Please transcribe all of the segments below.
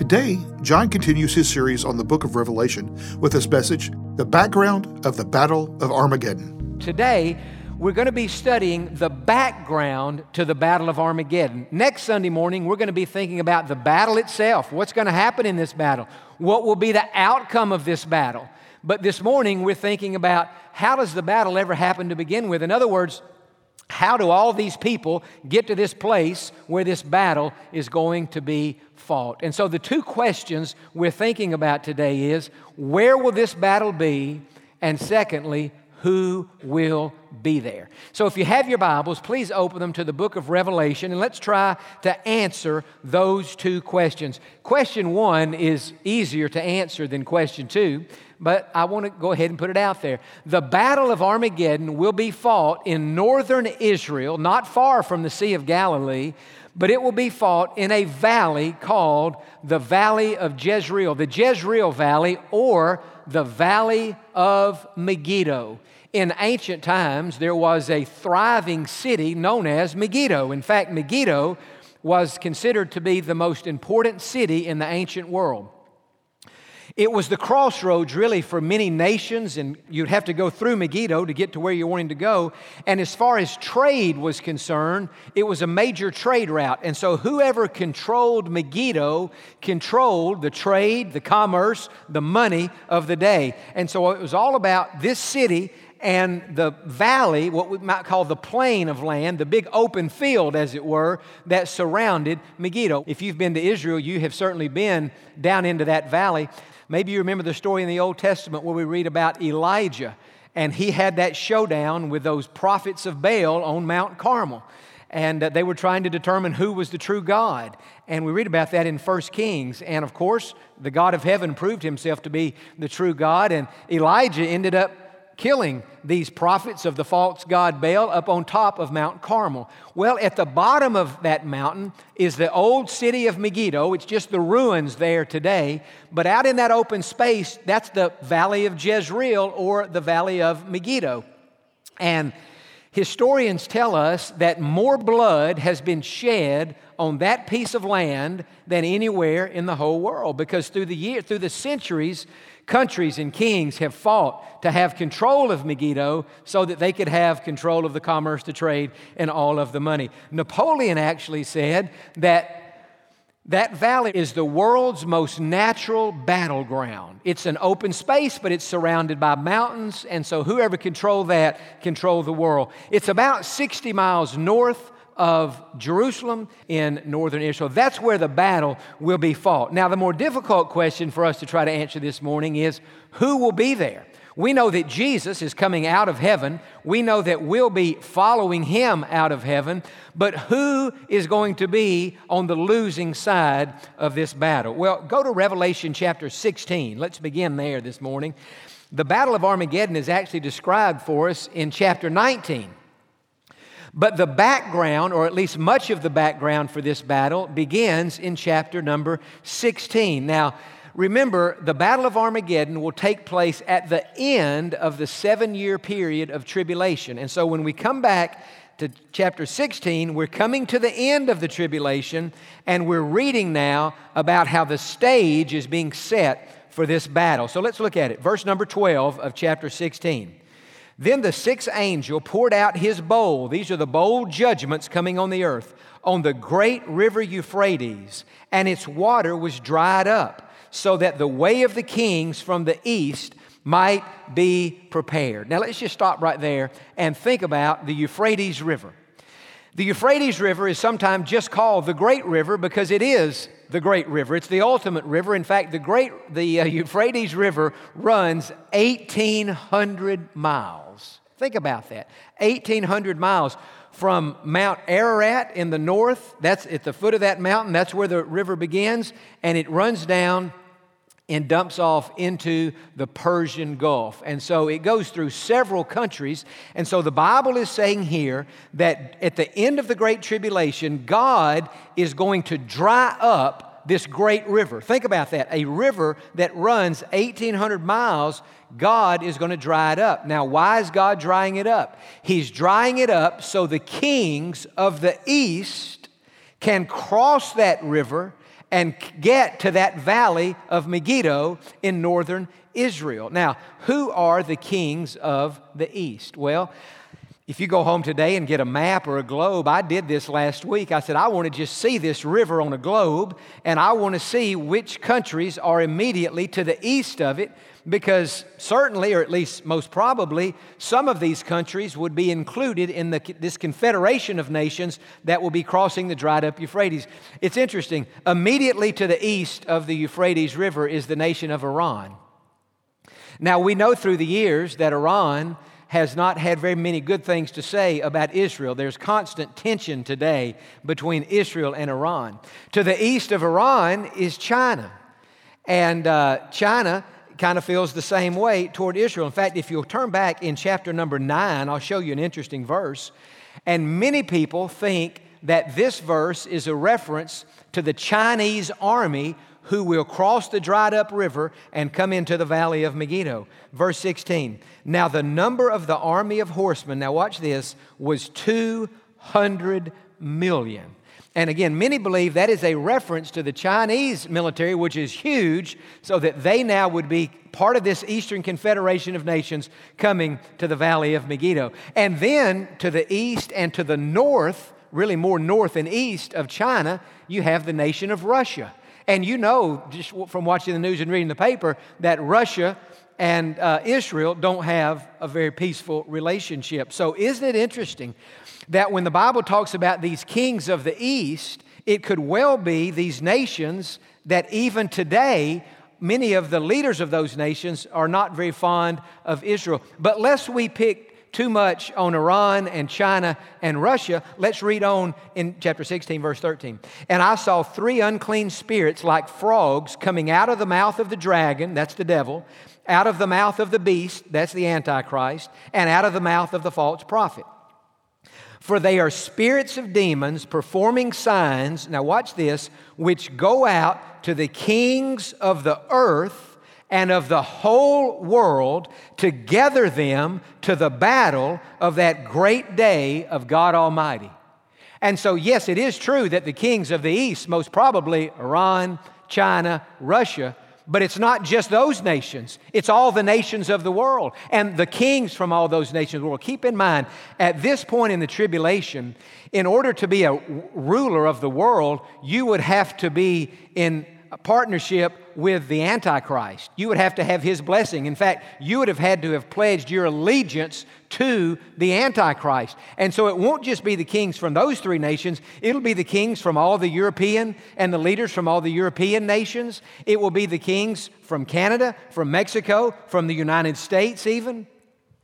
Today, Jon continues his series on the book of Revelation with this message The Background of the Battle of Armageddon. Today, we're going to be studying the background to the Battle of Armageddon. Next Sunday morning, we're going to be thinking about the battle itself. What's going to happen in this battle? What will be the outcome of this battle? But this morning, we're thinking about how does the battle ever happen to begin with? In other words, how do all these people get to this place where this battle is going to be fought? And so the two questions we're thinking about today is where will this battle be? And secondly, who will be there. So if you have your Bibles, please open them to the book of Revelation and let's try to answer those two questions. Question one is easier to answer than question two, but I want to go ahead and put it out there. The Battle of Armageddon will be fought in northern Israel, not far from the Sea of Galilee, but it will be fought in a valley called the Valley of Jezreel, the Jezreel Valley, or the Valley of Megiddo. In ancient times, there was a thriving city known as Megiddo. In fact, Megiddo was considered to be the most important city in the ancient world. It was the crossroads, really, for many nations, and you'd have to go through Megiddo to get to where you're wanting to go. And as far as trade was concerned, it was a major trade route. And so, whoever controlled Megiddo controlled the trade, the commerce, the money of the day. And so, it was all about this city and the valley, what we might call the plain of land, the big open field, as it were, that surrounded Megiddo. If you've been to Israel, you have certainly been down into that valley. Maybe you remember the story in the Old Testament where we read about Elijah, and he had that showdown with those prophets of Baal on Mount Carmel. And uh, they were trying to determine who was the true God. And we read about that in 1 Kings. And of course, the God of heaven proved himself to be the true God. And Elijah ended up killing these prophets of the false god Baal up on top of Mount Carmel. Well, at the bottom of that mountain is the old city of Megiddo. It's just the ruins there today. But out in that open space, that's the valley of Jezreel or the valley of Megiddo. And historians tell us that more blood has been shed on that piece of land than anywhere in the whole world because through the year through the centuries countries and kings have fought to have control of Megiddo so that they could have control of the commerce, the trade, and all of the money. Napoleon actually said that that valley is the world's most natural battleground. It's an open space, but it's surrounded by mountains, and so whoever controlled that controlled the world. It's about 60 miles north of Jerusalem in northern Israel. That's where the battle will be fought. Now, the more difficult question for us to try to answer this morning is who will be there? We know that Jesus is coming out of heaven. We know that we'll be following him out of heaven. But who is going to be on the losing side of this battle? Well, go to Revelation chapter 16. Let's begin there this morning. The Battle of Armageddon is actually described for us in chapter 19. But the background, or at least much of the background for this battle, begins in chapter number 16. Now, remember, the Battle of Armageddon will take place at the end of the seven year period of tribulation. And so when we come back to chapter 16, we're coming to the end of the tribulation, and we're reading now about how the stage is being set for this battle. So let's look at it. Verse number 12 of chapter 16. Then the sixth angel poured out his bowl. These are the bowl judgments coming on the earth on the great river Euphrates, and its water was dried up, so that the way of the kings from the east might be prepared. Now let's just stop right there and think about the Euphrates River. The Euphrates River is sometimes just called the Great River because it is the great river. It's the ultimate river. In fact, the great the uh, Euphrates River runs 1800 miles. Think about that. 1800 miles from Mount Ararat in the north, that's at the foot of that mountain, that's where the river begins, and it runs down and dumps off into the Persian Gulf. And so it goes through several countries. And so the Bible is saying here that at the end of the Great Tribulation, God is going to dry up this great river. Think about that. A river that runs 1,800 miles, God is going to dry it up. Now, why is God drying it up? He's drying it up so the kings of the east can cross that river and get to that valley of Megiddo in northern Israel. Now, who are the kings of the east? Well, if you go home today and get a map or a globe, I did this last week. I said, I want to just see this river on a globe, and I want to see which countries are immediately to the east of it because certainly, or at least most probably, some of these countries would be included in the, this confederation of nations that will be crossing the dried up Euphrates. It's interesting. Immediately to the east of the Euphrates River is the nation of Iran. Now, we know through the years that Iran has not had very many good things to say about Israel. There's constant tension today between Israel and Iran. To the east of Iran is China. And uh, China kind of feels the same way toward Israel. In fact, if you'll turn back in chapter number nine, I'll show you an interesting verse. And many people think that this verse is a reference to the Chinese army who will cross the dried up river and come into the valley of Megiddo. Verse 16. Now, the number of the army of horsemen, now watch this, was 200 million. And again, many believe that is a reference to the Chinese military, which is huge, so that they now would be part of this Eastern Confederation of Nations coming to the Valley of Megiddo. And then to the east and to the north, really more north and east of China, you have the nation of Russia. And you know, just from watching the news and reading the paper, that Russia and uh, Israel don't have a very peaceful relationship. So, isn't it interesting that when the Bible talks about these kings of the East, it could well be these nations that even today, many of the leaders of those nations are not very fond of Israel. But lest we pick too much on Iran and China and Russia, let's read on in chapter 16, verse 13. And I saw three unclean spirits like frogs coming out of the mouth of the dragon, that's the devil, out of the mouth of the beast, that's the Antichrist, and out of the mouth of the false prophet. For they are spirits of demons performing signs, now watch this, which go out to the kings of the earth and of the whole world to gather them to the battle of that great day of God Almighty. And so, yes, it is true that the kings of the East, most probably Iran, China, Russia, but it's not just those nations, it's all the nations of the world and the kings from all those nations of the world. Keep in mind, at this point in the tribulation, in order to be a ruler of the world, you would have to be in partnership with the Antichrist. You would have to have his blessing. In fact, you would have had to have pledged your allegiance to the Antichrist. And so it won't just be the kings from those three nations, it'll be the kings from all the European and the leaders from all the European nations. It will be the kings from Canada, from Mexico, from the United States, even.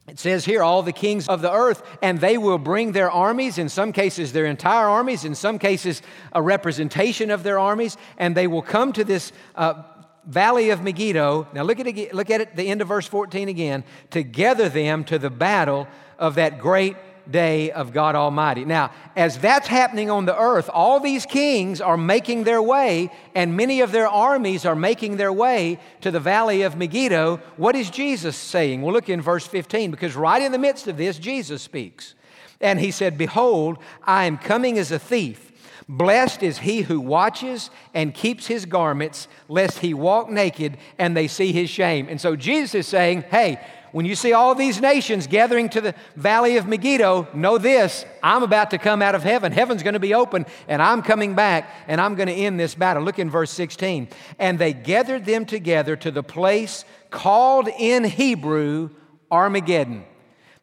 It says here, all the kings of the earth, and they will bring their armies, in some cases, their entire armies, in some cases, a representation of their armies, and they will come to this uh, valley of Megiddo. Now, look at, it, look at it, the end of verse 14 again, to gather them to the battle of that great day of God Almighty. Now, as that's happening on the earth, all these kings are making their way, and many of their armies are making their way to the valley of Megiddo. What is Jesus saying? Well, look in verse 15, because right in the midst of this, Jesus speaks. And he said, Behold, I am coming as a thief. Blessed is he who watches and keeps his garments, lest he walk naked and they see his shame. And so Jesus is saying, Hey, when you see all these nations gathering to the valley of Megiddo, know this I'm about to come out of heaven. Heaven's going to be open, and I'm coming back, and I'm going to end this battle. Look in verse 16. And they gathered them together to the place called in Hebrew Armageddon.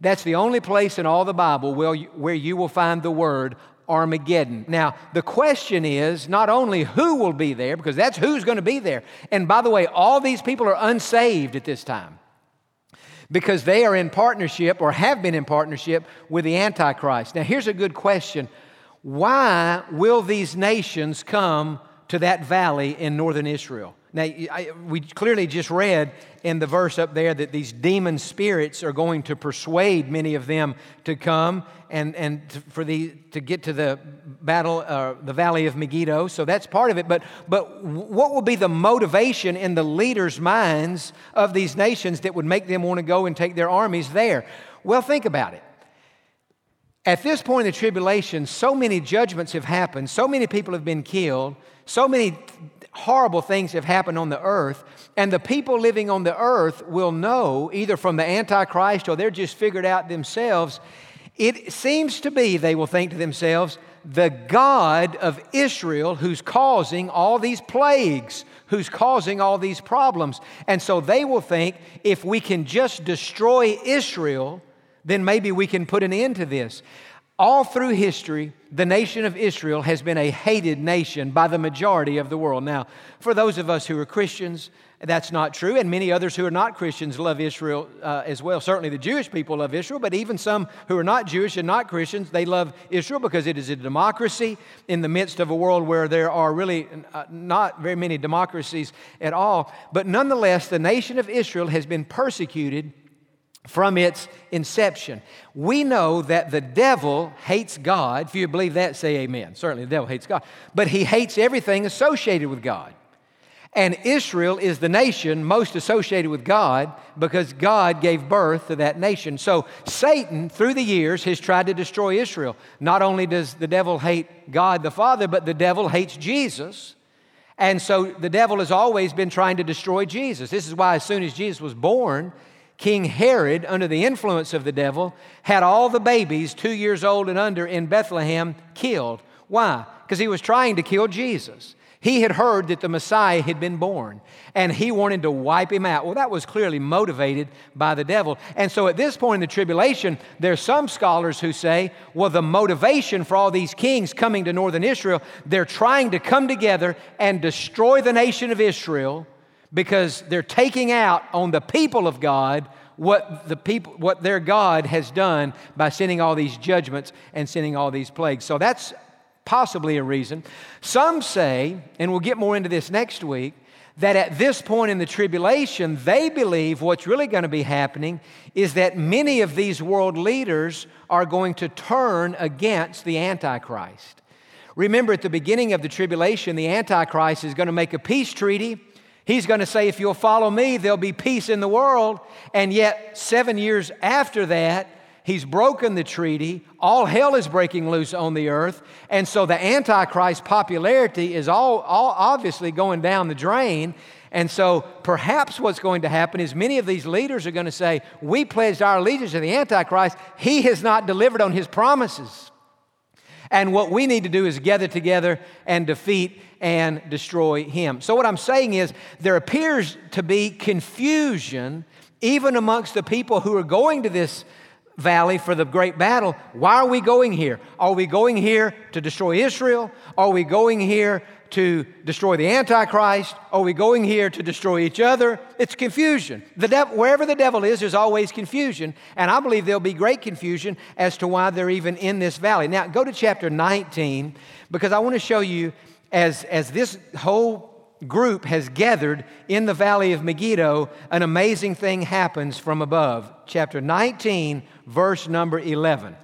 That's the only place in all the Bible where you will find the word Armageddon. Now, the question is not only who will be there, because that's who's going to be there. And by the way, all these people are unsaved at this time because they are in partnership or have been in partnership with the Antichrist. Now, here's a good question Why will these nations come to that valley in northern Israel? Now, I, we clearly just read in the verse up there that these demon spirits are going to persuade many of them to come and, and to, for the, to get to the battle, uh, the valley of Megiddo. So that's part of it. But, but what will be the motivation in the leaders' minds of these nations that would make them want to go and take their armies there? Well, think about it. At this point in the tribulation, so many judgments have happened, so many people have been killed, so many horrible things have happened on the earth, and the people living on the earth will know, either from the Antichrist or they're just figured out themselves. It seems to be, they will think to themselves, the God of Israel who's causing all these plagues, who's causing all these problems. And so they will think if we can just destroy Israel, then maybe we can put an end to this. All through history, the nation of Israel has been a hated nation by the majority of the world. Now, for those of us who are Christians, that's not true, and many others who are not Christians love Israel uh, as well. Certainly, the Jewish people love Israel, but even some who are not Jewish and not Christians, they love Israel because it is a democracy in the midst of a world where there are really uh, not very many democracies at all. But nonetheless, the nation of Israel has been persecuted from its inception. We know that the devil hates God. If you believe that, say amen. Certainly, the devil hates God. But he hates everything associated with God. And Israel is the nation most associated with God because God gave birth to that nation. So Satan, through the years, has tried to destroy Israel. Not only does the devil hate God the Father, but the devil hates Jesus. And so the devil has always been trying to destroy Jesus. This is why, as soon as Jesus was born, King Herod, under the influence of the devil, had all the babies two years old and under in Bethlehem killed. Why? Because he was trying to kill Jesus. He had heard that the Messiah had been born and he wanted to wipe him out. Well, that was clearly motivated by the devil. And so at this point in the tribulation, there's some scholars who say, well, the motivation for all these kings coming to northern Israel, they're trying to come together and destroy the nation of Israel because they're taking out on the people of God what the people what their God has done by sending all these judgments and sending all these plagues. So that's possibly a reason. Some say, and we'll get more into this next week, that at this point in the tribulation, they believe what's really going to be happening is that many of these world leaders are going to turn against the Antichrist. Remember, at the beginning of the tribulation, the Antichrist is going to make a peace treaty He's going to say, if you'll follow me, there'll be peace in the world. And yet, seven years after that, he's broken the treaty. All hell is breaking loose on the earth. And so the Antichrist popularity is all, all obviously going down the drain. And so perhaps what's going to happen is many of these leaders are going to say, We pledged our allegiance to the Antichrist. He has not delivered on his promises. And what we need to do is gather together and defeat and destroy him. So, what I'm saying is, there appears to be confusion even amongst the people who are going to this valley for the great battle. Why are we going here? Are we going here to destroy Israel? Are we going here to destroy the Antichrist? Are we going here to destroy each other? It's confusion. The wherever the devil is, there's always confusion. And I believe there'll be great confusion as to why they're even in this valley. Now, go to chapter 19 because I want to show you as, as this whole group has gathered in the valley of Megiddo, an amazing thing happens from above. Chapter 19, verse number 11.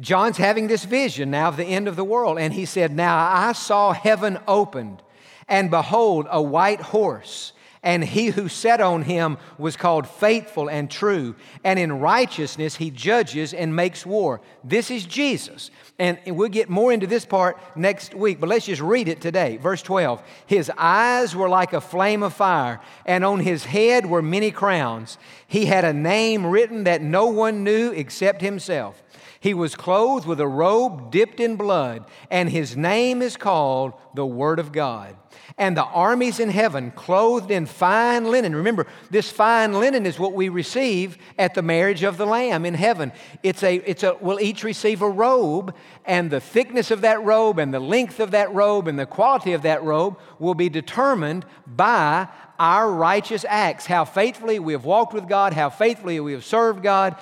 John's having this vision now of the end of the world, and he said, Now I saw heaven opened, and behold, a white horse and he who sat on him was called faithful and true, and in righteousness he judges and makes war. This is Jesus. And we'll get more into this part next week, but let's just read it today. Verse 12 His eyes were like a flame of fire, and on his head were many crowns. He had a name written that no one knew except himself. He was clothed with a robe dipped in blood, and his name is called the Word of God and the armies in heaven clothed in fine linen. Remember, this fine linen is what we receive at the marriage of the Lamb in heaven. It's a, it's a, we'll each receive a robe, and the thickness of that robe, and the length of that robe, and the quality of that robe will be determined by our righteous acts, how faithfully we have walked with God, how faithfully we have served God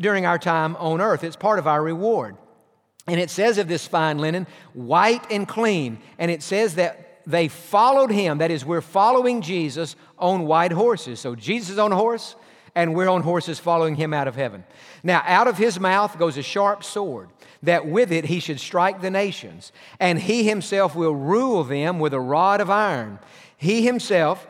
during our time on earth. It's part of our reward. And it says of this fine linen, white and clean. And it says that they followed him. That is, we're following Jesus on white horses. So Jesus is on a horse, and we're on horses following him out of heaven. Now, out of his mouth goes a sharp sword, that with it he should strike the nations, and he himself will rule them with a rod of iron. He himself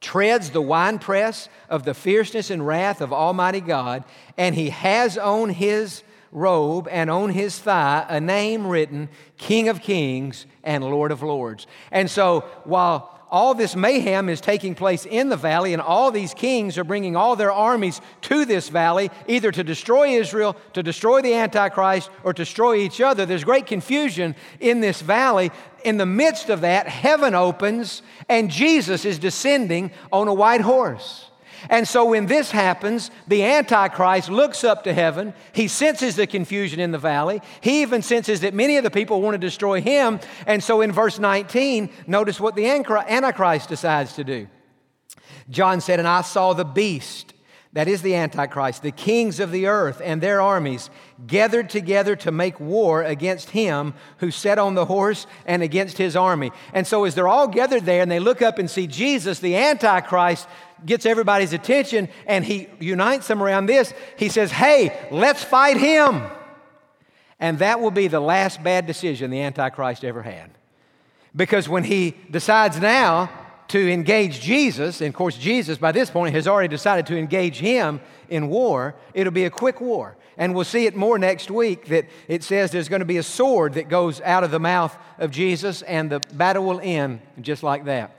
treads the winepress of the fierceness and wrath of Almighty God, and he has on his robe and on his thigh a name written King of Kings and Lord of Lords. And so while all this mayhem is taking place in the valley, and all these kings are bringing all their armies to this valley, either to destroy Israel, to destroy the Antichrist, or to destroy each other. There's great confusion in this valley. In the midst of that, heaven opens, and Jesus is descending on a white horse. And so when this happens, the Antichrist looks up to heaven. He senses the confusion in the valley. He even senses that many of the people want to destroy him. And so in verse 19, notice what the Antichrist decides to do. John said, And I saw the beast that is the Antichrist, the kings of the earth and their armies gathered together to make war against him who sat on the horse and against his army. And so, as they're all gathered there and they look up and see Jesus, the Antichrist gets everybody's attention and he unites them around this. He says, Hey, let's fight him. And that will be the last bad decision the Antichrist ever had. Because when he decides now to engage Jesus, and of course, Jesus by this point has already decided to engage him in war, it'll be a quick war. And we'll see it more next week that it says there's going to be a sword that goes out of the mouth of Jesus, and the battle will end just like that.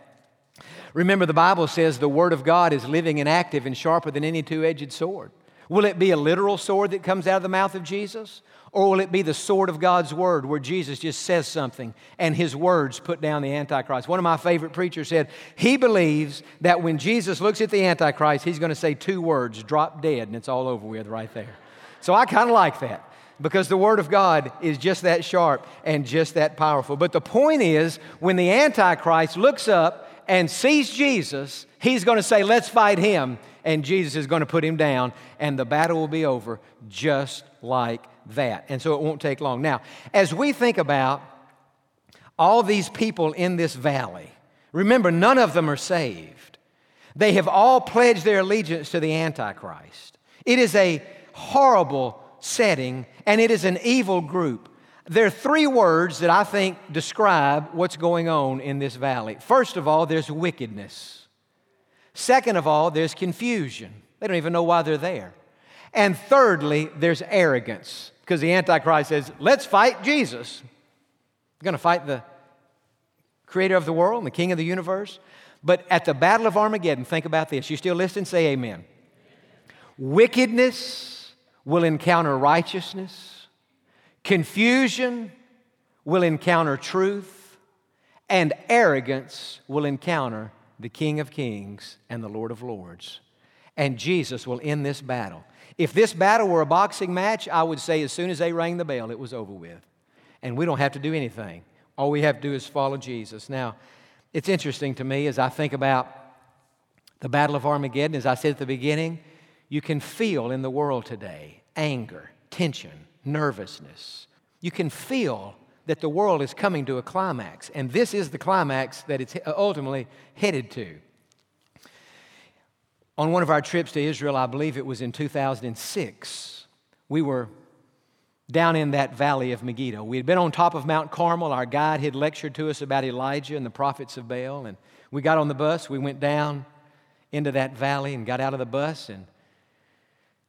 Remember, the Bible says the Word of God is living and active and sharper than any two edged sword. Will it be a literal sword that comes out of the mouth of Jesus? Or will it be the sword of God's word where Jesus just says something and his words put down the Antichrist? One of my favorite preachers said he believes that when Jesus looks at the Antichrist, he's going to say two words drop dead, and it's all over with right there. So I kind of like that because the Word of God is just that sharp and just that powerful. But the point is, when the Antichrist looks up and sees Jesus, he's going to say, Let's fight him. And Jesus is going to put him down, and the battle will be over just like that. And so it won't take long. Now, as we think about all these people in this valley, remember, none of them are saved. They have all pledged their allegiance to the Antichrist. It is a horrible setting, and it is an evil group. There are three words that I think describe what's going on in this valley. First of all, there's wickedness. Second of all, there's confusion. They don't even know why they're there. And thirdly, there's arrogance because the Antichrist says, let's fight Jesus. We're going to fight the creator of the world and the king of the universe. But at the Battle of Armageddon, think about this. You still listen? Say amen. Wickedness will encounter righteousness, confusion will encounter truth, and arrogance will encounter the King of Kings and the Lord of Lords. And Jesus will end this battle. If this battle were a boxing match, I would say as soon as they rang the bell, it was over with. And we don't have to do anything. All we have to do is follow Jesus. Now, it's interesting to me as I think about the Battle of Armageddon, as I said at the beginning, you can feel in the world today anger, tension, nervousness. You can feel that the world is coming to a climax, and this is the climax that it's ultimately headed to. On one of our trips to Israel, I believe it was in 2006, we were down in that valley of Megiddo. We had been on top of Mount Carmel. Our guide had lectured to us about Elijah and the prophets of Baal. And we got on the bus. We went down into that valley and got out of the bus. And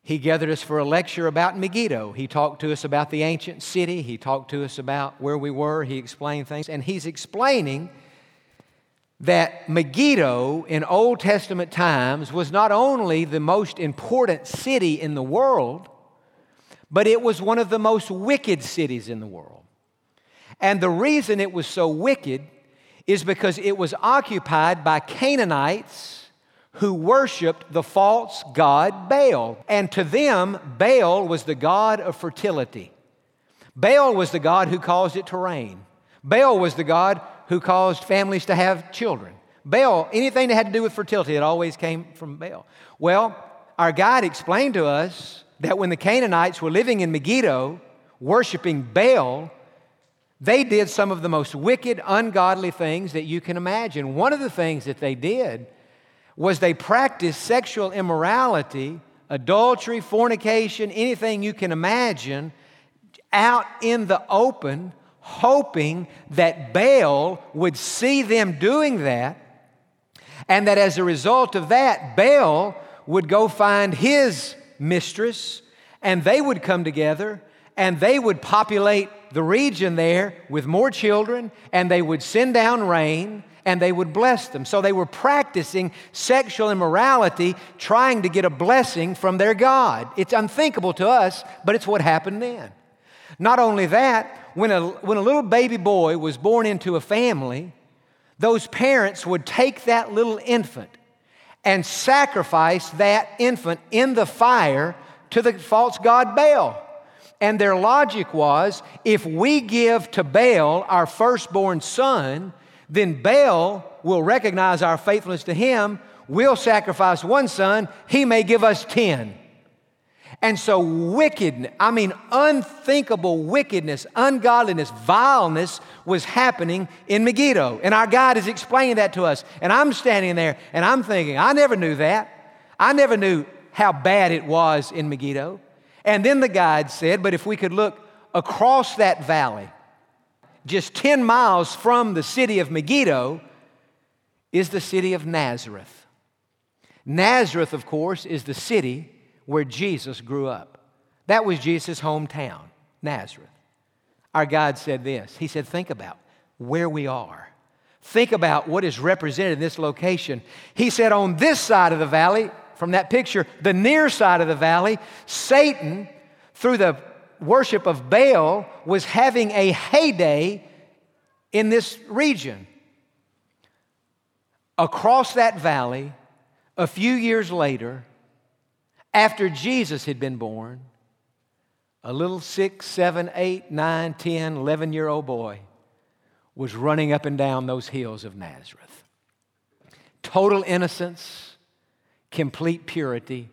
he gathered us for a lecture about Megiddo. He talked to us about the ancient city. He talked to us about where we were. He explained things. And he's explaining that Megiddo in Old Testament times was not only the most important city in the world, but it was one of the most wicked cities in the world. And the reason it was so wicked is because it was occupied by Canaanites who worshiped the false god Baal. And to them, Baal was the god of fertility. Baal was the god who caused it to rain. Baal was the god who caused families to have children. Baal, anything that had to do with fertility, it always came from Baal. Well, our guide explained to us that when the Canaanites were living in Megiddo, worshiping Baal, They did some of the most wicked, ungodly things that you can imagine. One of the things that they did was they practiced sexual immorality, adultery, fornication, anything you can imagine, out in the open, hoping that Baal would see them doing that, and that as a result of that, Baal would go find his mistress, and they would come together and they would populate the region there with more children, and they would send down rain and they would bless them. So they were practicing sexual immorality, trying to get a blessing from their God. It's unthinkable to us, but it's what happened then. Not only that, when a, when a little baby boy was born into a family, those parents would take that little infant and sacrifice that infant in the fire to the false god Baal. And their logic was if we give to Baal our firstborn son, then Baal will recognize our faithfulness to him. We'll sacrifice one son, he may give us ten. And so, wicked, I mean, unthinkable wickedness, ungodliness, vileness was happening in Megiddo. And our God is explaining that to us. And I'm standing there and I'm thinking, I never knew that. I never knew how bad it was in Megiddo. And then the guide said, but if we could look across that valley, just 10 miles from the city of Megiddo, is the city of Nazareth. Nazareth, of course, is the city where Jesus grew up. That was Jesus' hometown, Nazareth. Our God said this He said, Think about where we are. Think about what is represented in this location. He said, On this side of the valley, from that picture, the near side of the valley, Satan, through the worship of Baal, was having a heyday in this region. Across that valley, a few years later, after Jesus had been born, a little six, seven, eight, nine, ten, eleven year old boy was running up and down those hills of Nazareth. Total innocence complete purity,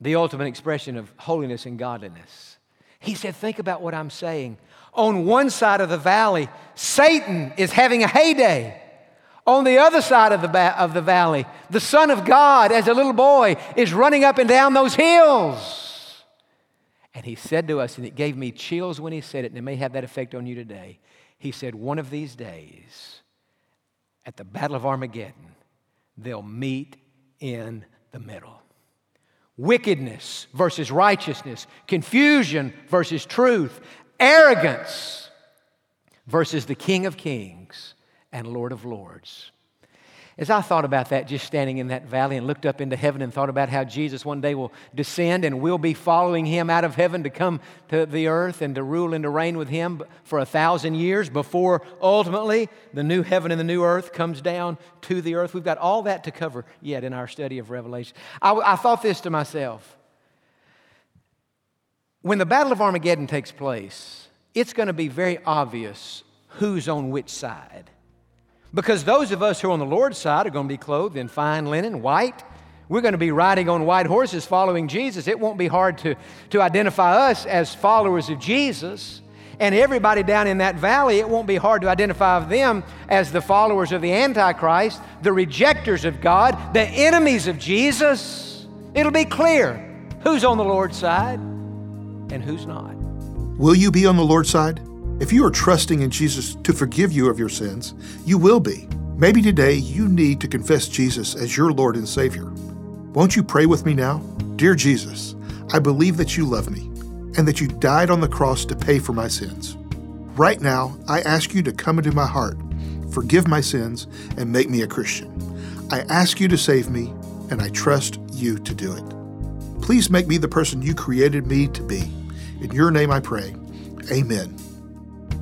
the ultimate expression of holiness and godliness. He said, Think about what I'm saying. On one side of the valley, Satan is having a heyday. On the other side of the, ba- of the valley, the Son of God, as a little boy, is running up and down those hills. And he said to us, and it gave me chills when he said it, and it may have that effect on you today. He said, One of these days, at the Battle of Armageddon, they'll meet in the middle. Wickedness versus righteousness, confusion versus truth, arrogance versus the King of Kings and Lord of Lords. As I thought about that, just standing in that valley and looked up into heaven and thought about how Jesus one day will descend and we'll be following him out of heaven to come to the earth and to rule and to reign with him for a thousand years before ultimately the new heaven and the new earth comes down to the earth. We've got all that to cover yet in our study of Revelation. I, I thought this to myself when the Battle of Armageddon takes place, it's going to be very obvious who's on which side. Because those of us who are on the Lord's side are going to be clothed in fine linen, white. We're going to be riding on white horses following Jesus. It won't be hard to, to identify us as followers of Jesus. And everybody down in that valley, it won't be hard to identify them as the followers of the Antichrist, the rejectors of God, the enemies of Jesus. It'll be clear who's on the Lord's side and who's not. Will you be on the Lord's side? If you are trusting in Jesus to forgive you of your sins, you will be. Maybe today you need to confess Jesus as your Lord and Savior. Won't you pray with me now? Dear Jesus, I believe that you love me and that you died on the cross to pay for my sins. Right now, I ask you to come into my heart, forgive my sins, and make me a Christian. I ask you to save me, and I trust you to do it. Please make me the person you created me to be. In your name I pray. Amen.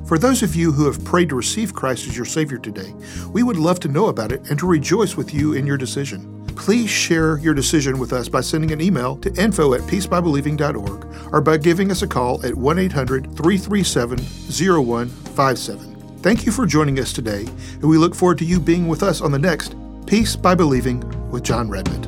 For those of you who have prayed to receive Christ as your Savior today, we would love to know about it and to rejoice with you in your decision. Please share your decision with us by sending an email to info at peacebybelieving.org or by giving us a call at 1 800 337 0157. Thank you for joining us today, and we look forward to you being with us on the next Peace by Believing with Jon Redmond.